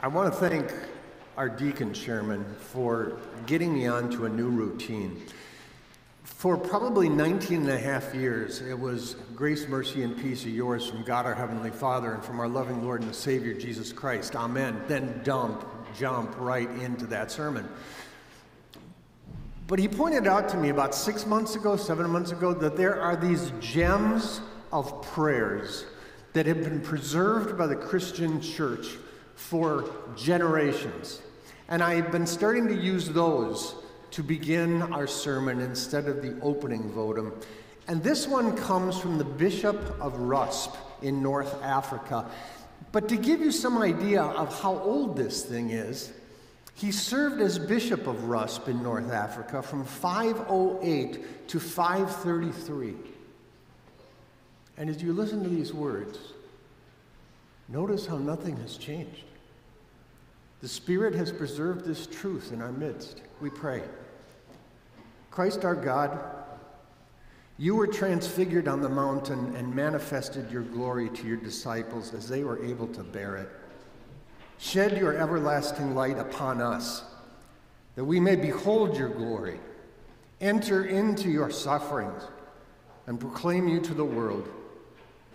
I want to thank our deacon chairman for getting me onto a new routine. For probably 19 and a half years, it was grace, mercy, and peace are yours from God our Heavenly Father and from our loving Lord and the Savior Jesus Christ. Amen. Then dump, jump right into that sermon. But he pointed out to me about six months ago, seven months ago, that there are these gems of prayers that have been preserved by the Christian church for generations. And I've been starting to use those to begin our sermon instead of the opening votum. And this one comes from the Bishop of Rusp in North Africa. But to give you some idea of how old this thing is, he served as Bishop of Rusp in North Africa from 508 to 533. And as you listen to these words, notice how nothing has changed. The Spirit has preserved this truth in our midst. We pray. Christ our God, you were transfigured on the mountain and manifested your glory to your disciples as they were able to bear it. Shed your everlasting light upon us, that we may behold your glory, enter into your sufferings, and proclaim you to the world.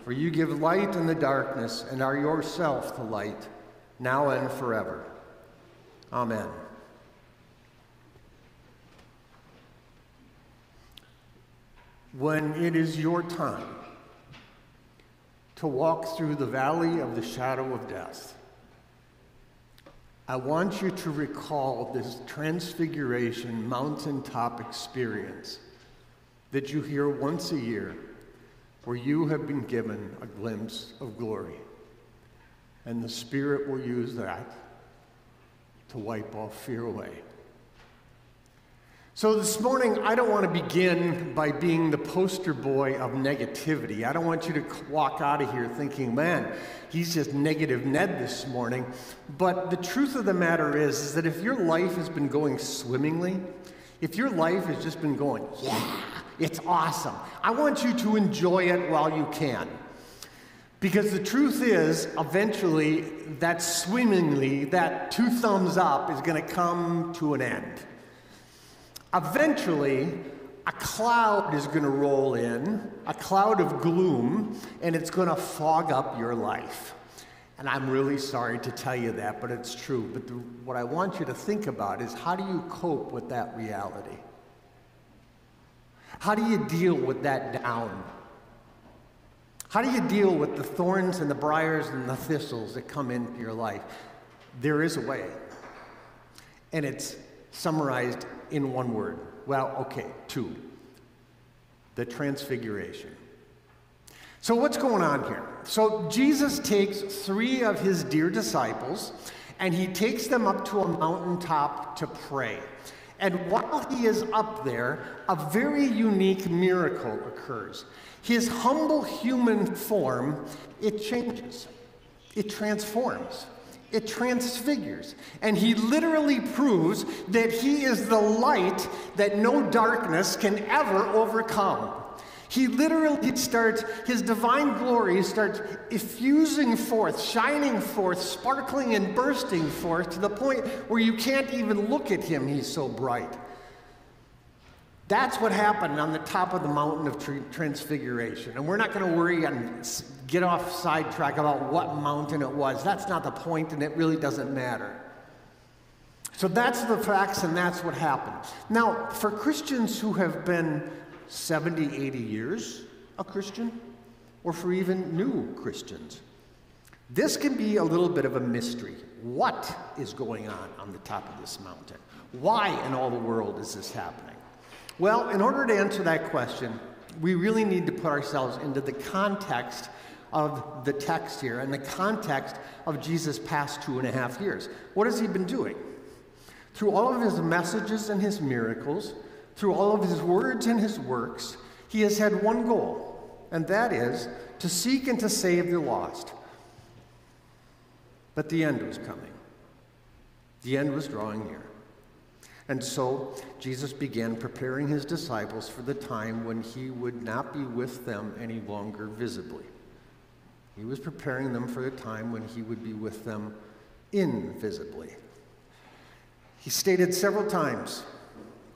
For you give light in the darkness and are yourself the light, now and forever. Amen. When it is your time to walk through the valley of the shadow of death, I want you to recall this transfiguration mountaintop experience that you hear once a year where you have been given a glimpse of glory. And the Spirit will use that to wipe all fear away. So, this morning, I don't want to begin by being the poster boy of negativity. I don't want you to walk out of here thinking, man, he's just negative Ned this morning. But the truth of the matter is, is that if your life has been going swimmingly, if your life has just been going, yeah, it's awesome, I want you to enjoy it while you can. Because the truth is, eventually, that swimmingly, that two thumbs up is going to come to an end. Eventually, a cloud is going to roll in, a cloud of gloom, and it's going to fog up your life. And I'm really sorry to tell you that, but it's true. But the, what I want you to think about is how do you cope with that reality? How do you deal with that down? How do you deal with the thorns and the briars and the thistles that come into your life? There is a way. And it's summarized in one word. Well, okay, two. The transfiguration. So, what's going on here? So, Jesus takes three of his dear disciples and he takes them up to a mountaintop to pray. And while he is up there, a very unique miracle occurs his humble human form, it changes, it transforms, it transfigures. And he literally proves that he is the light that no darkness can ever overcome. He literally starts, his divine glory starts effusing forth, shining forth, sparkling and bursting forth to the point where you can't even look at him, he's so bright. That's what happened on the top of the mountain of transfiguration. And we're not going to worry and get off sidetrack about what mountain it was. That's not the point, and it really doesn't matter. So that's the facts, and that's what happened. Now, for Christians who have been 70, 80 years a Christian, or for even new Christians, this can be a little bit of a mystery. What is going on on the top of this mountain? Why in all the world is this happening? Well, in order to answer that question, we really need to put ourselves into the context of the text here and the context of Jesus' past two and a half years. What has he been doing? Through all of his messages and his miracles, through all of his words and his works, he has had one goal, and that is to seek and to save the lost. But the end was coming. The end was drawing near. And so Jesus began preparing his disciples for the time when he would not be with them any longer visibly. He was preparing them for the time when he would be with them invisibly. He stated several times,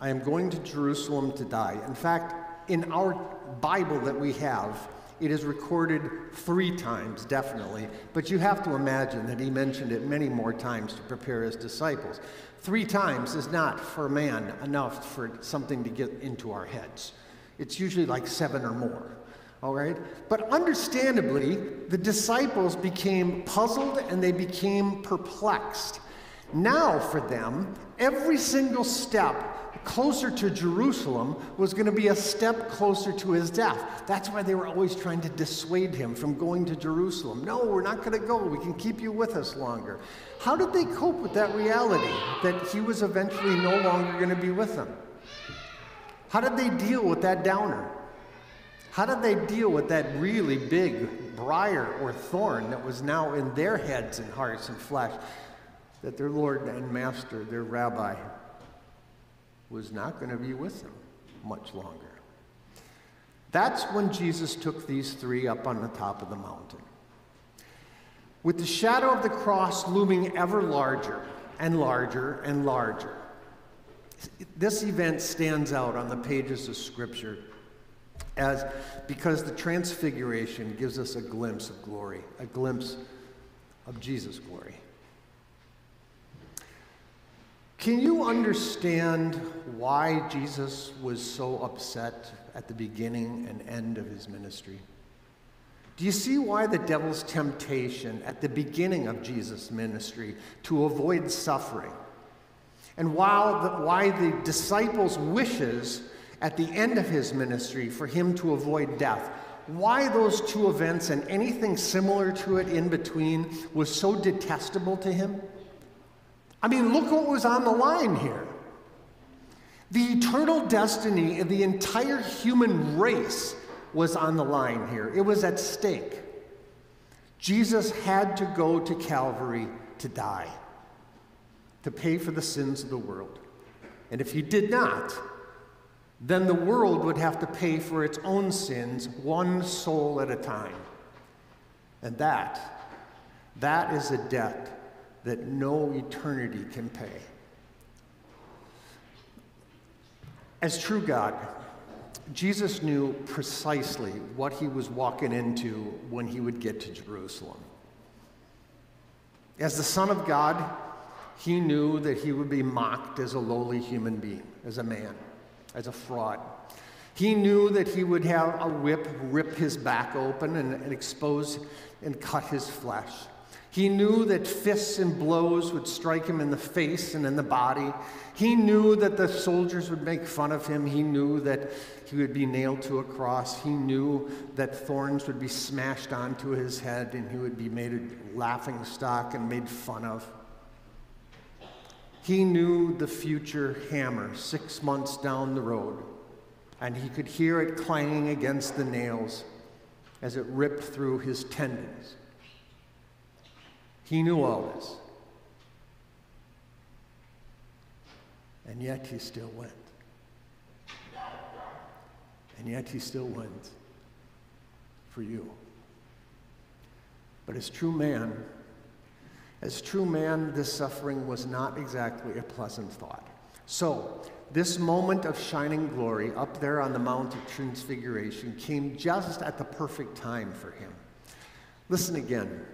I am going to Jerusalem to die. In fact, in our Bible that we have, it is recorded three times, definitely, but you have to imagine that he mentioned it many more times to prepare his disciples. Three times is not, for man, enough for something to get into our heads. It's usually like seven or more, all right? But understandably, the disciples became puzzled and they became perplexed. Now, for them, every single step closer to Jerusalem was going to be a step closer to his death. That's why they were always trying to dissuade him from going to Jerusalem. No, we're not going to go. We can keep you with us longer. How did they cope with that reality that he was eventually no longer going to be with them? How did they deal with that downer? How did they deal with that really big briar or thorn that was now in their heads and hearts and flesh that their Lord and Master, their rabbi, was not going to be with them much longer. That's when Jesus took these three up on the top of the mountain. With the shadow of the cross looming ever larger and larger and larger, this event stands out on the pages of Scripture as because the transfiguration gives us a glimpse of glory, a glimpse of Jesus' glory. Can you understand why Jesus was so upset at the beginning and end of his ministry? Do you see why the devil's temptation at the beginning of Jesus' ministry to avoid suffering? And while why the disciples' wishes at the end of his ministry for him to avoid death, why those two events and anything similar to it in between was so detestable to him? I mean, look what was on the line here. The eternal destiny of the entire human race was on the line here, it was at stake. Jesus had to go to Calvary to die, to pay for the sins of the world. And if he did not, then the world would have to pay for its own sins, one soul at a time. And that, that is a debt that no eternity can pay. As true God, Jesus knew precisely what he was walking into when he would get to Jerusalem. As the Son of God, he knew that he would be mocked as a lowly human being, as a man, as a fraud. He knew that he would have a whip rip his back open and, and expose and cut his flesh. He knew that fists and blows would strike him in the face and in the body. He knew that the soldiers would make fun of him. He knew that he would be nailed to a cross. He knew that thorns would be smashed onto his head and he would be made a laughing stock and made fun of. He knew the future hammer six months down the road, and he could hear it clanging against the nails as it ripped through his tendons. He knew all this. And yet he still went. And yet he still went for you. But as true man, as true man, this suffering was not exactly a pleasant thought. So, this moment of shining glory up there on the Mount of Transfiguration came just at the perfect time for him. Listen again.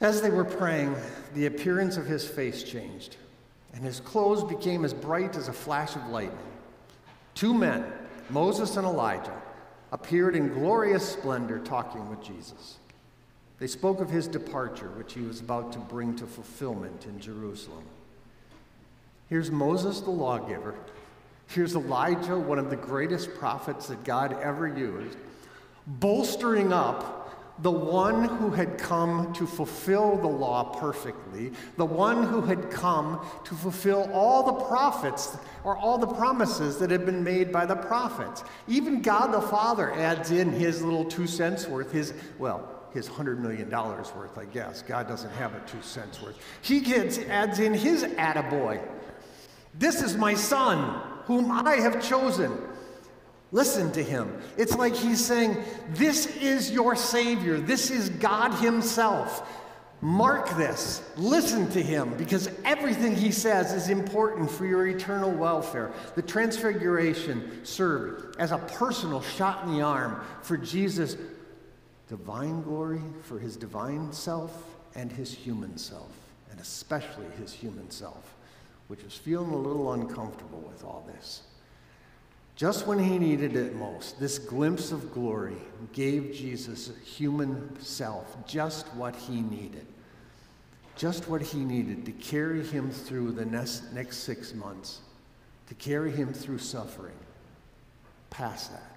As they were praying, the appearance of his face changed, and his clothes became as bright as a flash of lightning. Two men, Moses and Elijah, appeared in glorious splendor talking with Jesus. They spoke of his departure, which he was about to bring to fulfillment in Jerusalem. Here's Moses, the lawgiver. Here's Elijah, one of the greatest prophets that God ever used, bolstering up the one who had come to fulfill the law perfectly, the one who had come to fulfill all the prophets or all the promises that had been made by the prophets. Even God the Father adds in his little two cents worth, his, well, his $100 million worth, I guess. God doesn't have a two cents worth. He gets, adds in his attaboy. This is my son, whom I have chosen. Listen to him. It's like he's saying, This is your Savior. This is God Himself. Mark this. Listen to him because everything he says is important for your eternal welfare. The Transfiguration served as a personal shot in the arm for Jesus' divine glory, for his divine self, and his human self, and especially his human self, which was feeling a little uncomfortable with all this. Just when he needed it most, this glimpse of glory gave Jesus' human self just what he needed. Just what he needed to carry him through the next, next six months, to carry him through suffering, past that,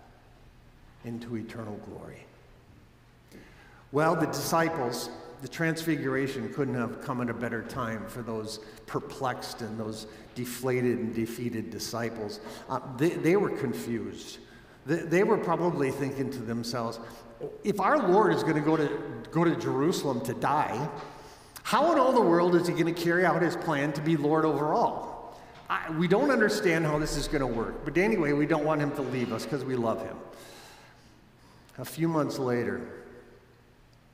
into eternal glory. Well, the disciples, the transfiguration couldn't have come at a better time for those perplexed and those deflated and defeated disciples. Uh, they, they were confused. They, they were probably thinking to themselves, if our Lord is going to go to go to Jerusalem to die, how in all the world is he going to carry out his plan to be Lord over all? I, we don't understand how this is going to work. But anyway, we don't want him to leave us because we love him. A few months later,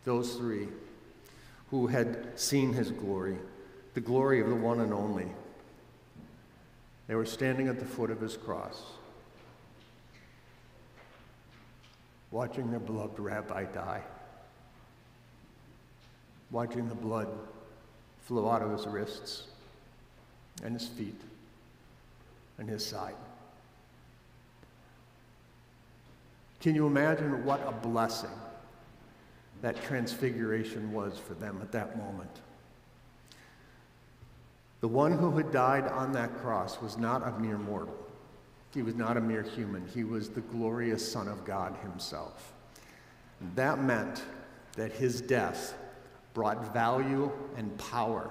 those three who had seen his glory, the glory of the one and only, they were standing at the foot of his cross, watching their beloved rabbi die, watching the blood flow out of his wrists and his feet and his side. Can you imagine what a blessing that transfiguration was for them at that moment? The one who had died on that cross was not a mere mortal. He was not a mere human. He was the glorious Son of God himself. That meant that his death brought value and power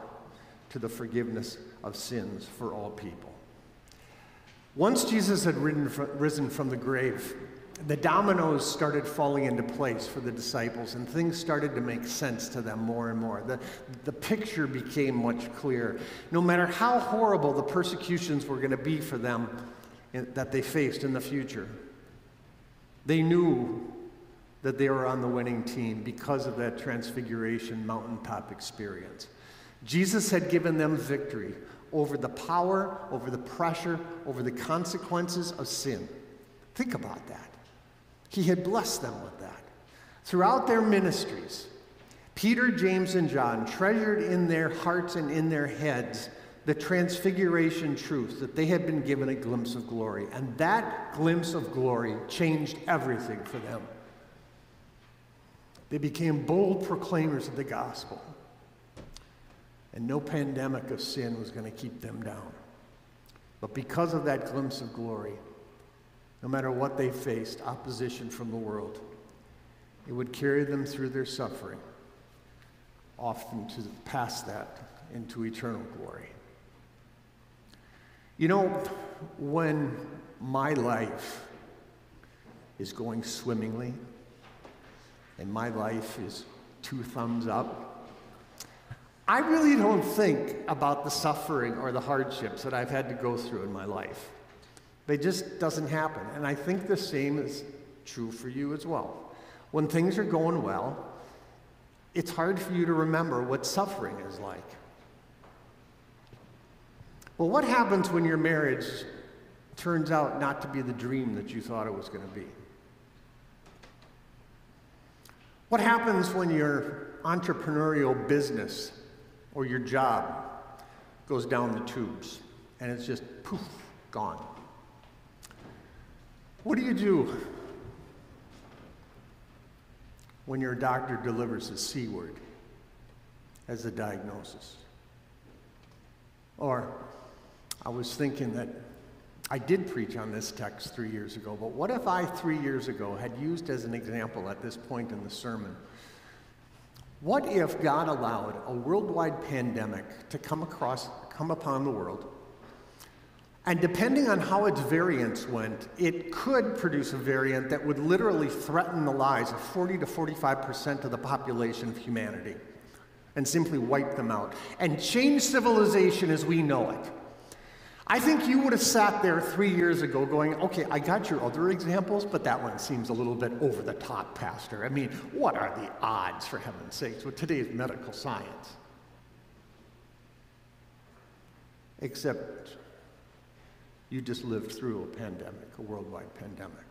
to the forgiveness of sins for all people. Once Jesus had risen from the grave, the dominoes started falling into place for the disciples, and things started to make sense to them more and more. The, the picture became much clearer. No matter how horrible the persecutions were going to be for them in, that they faced in the future, they knew that they were on the winning team because of that transfiguration mountaintop experience. Jesus had given them victory over the power, over the pressure, over the consequences of sin. Think about that. He had blessed them with that. Throughout their ministries, Peter, James, and John treasured in their hearts and in their heads the transfiguration truth that they had been given a glimpse of glory. And that glimpse of glory changed everything for them. They became bold proclaimers of the gospel. And no pandemic of sin was going to keep them down. But because of that glimpse of glory, no matter what they faced, opposition from the world, it would carry them through their suffering, often to pass that into eternal glory. You know, when my life is going swimmingly and my life is two thumbs up, I really don't think about the suffering or the hardships that I've had to go through in my life. It just doesn't happen. And I think the same is true for you as well. When things are going well, it's hard for you to remember what suffering is like. Well, what happens when your marriage turns out not to be the dream that you thought it was going to be? What happens when your entrepreneurial business or your job goes down the tubes and it's just poof, gone? What do you do when your doctor delivers a C word as a diagnosis? Or I was thinking that I did preach on this text three years ago, but what if I, three years ago, had used as an example at this point in the sermon? What if God allowed a worldwide pandemic to come across, come upon the world, and depending on how its variants went, it could produce a variant that would literally threaten the lives of 40 to 45% of the population of humanity and simply wipe them out and change civilization as we know it. I think you would have sat there three years ago going, okay, I got your other examples, but that one seems a little bit over the top, Pastor. I mean, what are the odds, for heaven's sakes, with today's medical science? Except you just lived through a pandemic, a worldwide pandemic.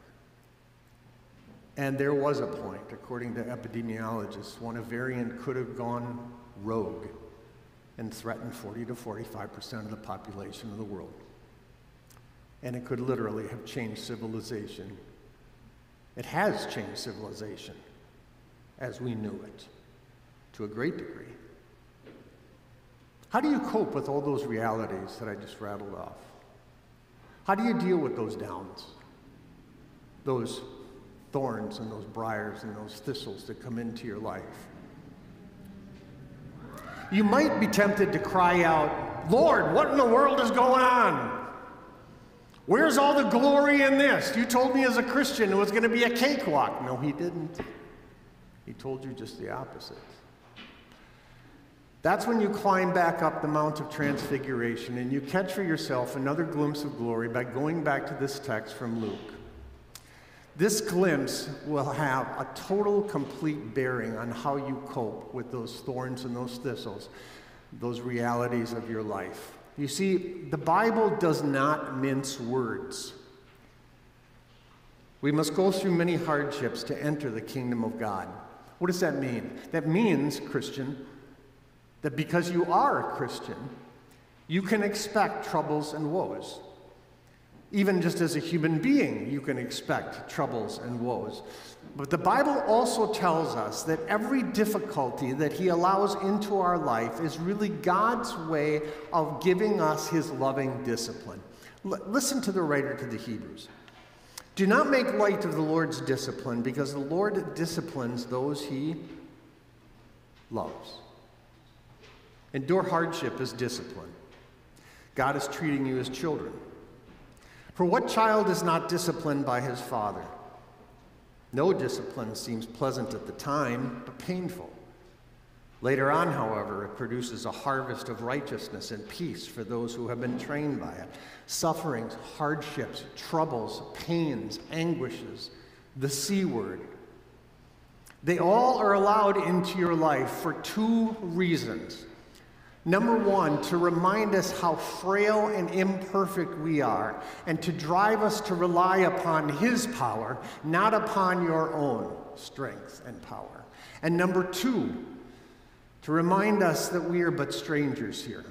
And there was a point, according to epidemiologists, when a variant could have gone rogue and threatened 40 to 45% of the population of the world. And it could literally have changed civilization. It has changed civilization as we knew it to a great degree. How do you cope with all those realities that I just rattled off? How do you deal with those downs, those thorns and those briars and those thistles that come into your life? You might be tempted to cry out, Lord, what in the world is going on? Where's all the glory in this? You told me as a Christian it was going to be a cakewalk. No, he didn't. He told you just the opposite. That's when you climb back up the Mount of Transfiguration and you catch for yourself another glimpse of glory by going back to this text from Luke. This glimpse will have a total, complete bearing on how you cope with those thorns and those thistles, those realities of your life. You see, the Bible does not mince words. We must go through many hardships to enter the kingdom of God. What does that mean? That means, Christian, that because you are a Christian, you can expect troubles and woes. Even just as a human being, you can expect troubles and woes. But the Bible also tells us that every difficulty that He allows into our life is really God's way of giving us His loving discipline. L- listen to the writer to the Hebrews. Do not make light of the Lord's discipline, because the Lord disciplines those He loves. Endure hardship as discipline. God is treating you as children. For what child is not disciplined by his father? No discipline seems pleasant at the time, but painful. Later on, however, it produces a harvest of righteousness and peace for those who have been trained by it. Sufferings, hardships, troubles, pains, anguishes, the C word. They all are allowed into your life for two reasons Number one, to remind us how frail and imperfect we are, and to drive us to rely upon His power, not upon your own strength and power. And number two, to remind us that we are but strangers here,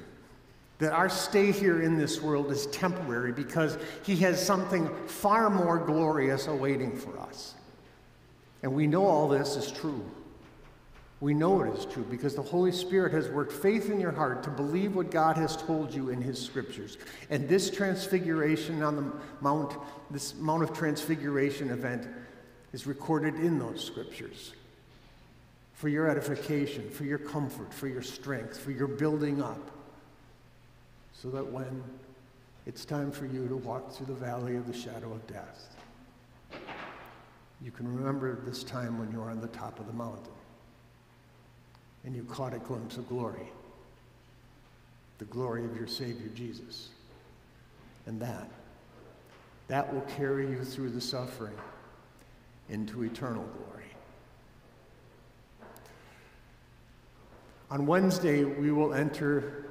that our stay here in this world is temporary because He has something far more glorious awaiting for us. And we know all this is true. We know it is true because the Holy Spirit has worked faith in your heart to believe what God has told you in His scriptures. And this transfiguration on the Mount, this Mount of Transfiguration event is recorded in those scriptures for your edification, for your comfort, for your strength, for your building up, so that when it's time for you to walk through the valley of the shadow of death, you can remember this time when you were on the top of the mountain and you caught a glimpse of glory the glory of your Savior Jesus. And that, that will carry you through the suffering into eternal glory. On Wednesday, we will enter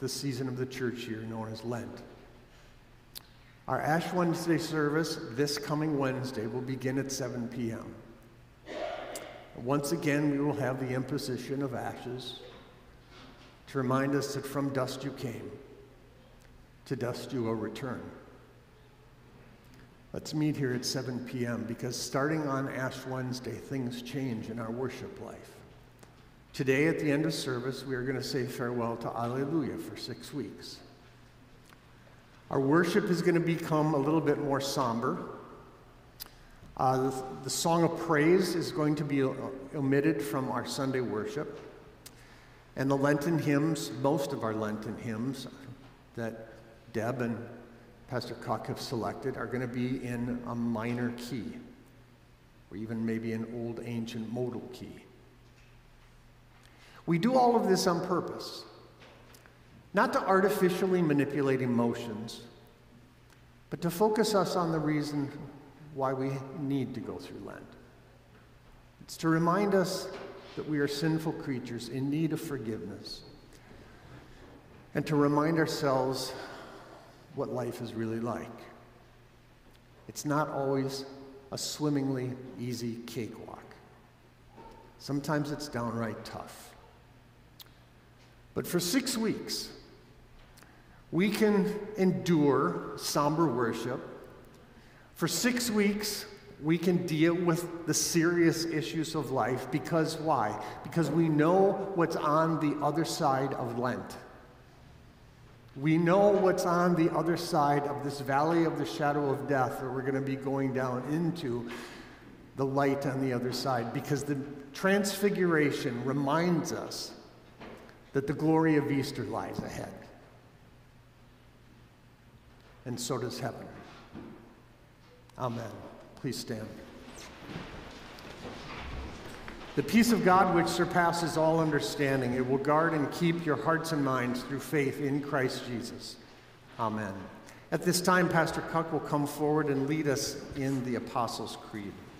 the season of the church year known as Lent. Our Ash Wednesday service this coming Wednesday will begin at 7 p.m. Once again, we will have the imposition of ashes to remind us that from dust you came, to dust you will return. Let's meet here at 7 p.m. because starting on Ash Wednesday, things change in our worship life. Today, at the end of service, we are going to say farewell to Alleluia for six weeks. Our worship is going to become a little bit more somber. Uh, the, the, song of praise is going to be omitted from our Sunday worship. And the Lenten hymns, most of our Lenten hymns that Deb and Pastor Cock have selected, are going to be in a minor key, or even maybe an old ancient modal key. We do all of this on purpose. not to artificially manipulate emotions, but to focus us on the reason why we need to go through Lent. It's to remind us that we are sinful creatures in need of forgiveness, and to remind ourselves what life is really like. It's not always a swimmingly easy cakewalk. Sometimes it's downright tough. But for six weeks, we can endure somber worship. For six weeks, we can deal with the serious issues of life because why? Because we know what's on the other side of Lent. We know what's on the other side of this valley of the shadow of death that we're going to be going down into the light on the other side because the transfiguration reminds us that the glory of Easter lies ahead. And so does heaven. Amen. Please stand. The peace of God, which surpasses all understanding, it will guard and keep your hearts and minds through faith in Christ Jesus. Amen. At this time, Pastor Cuck will come forward and lead us in the Apostles' Creed.